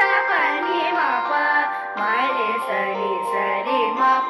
सा पनि मा मैले सरी सरी मा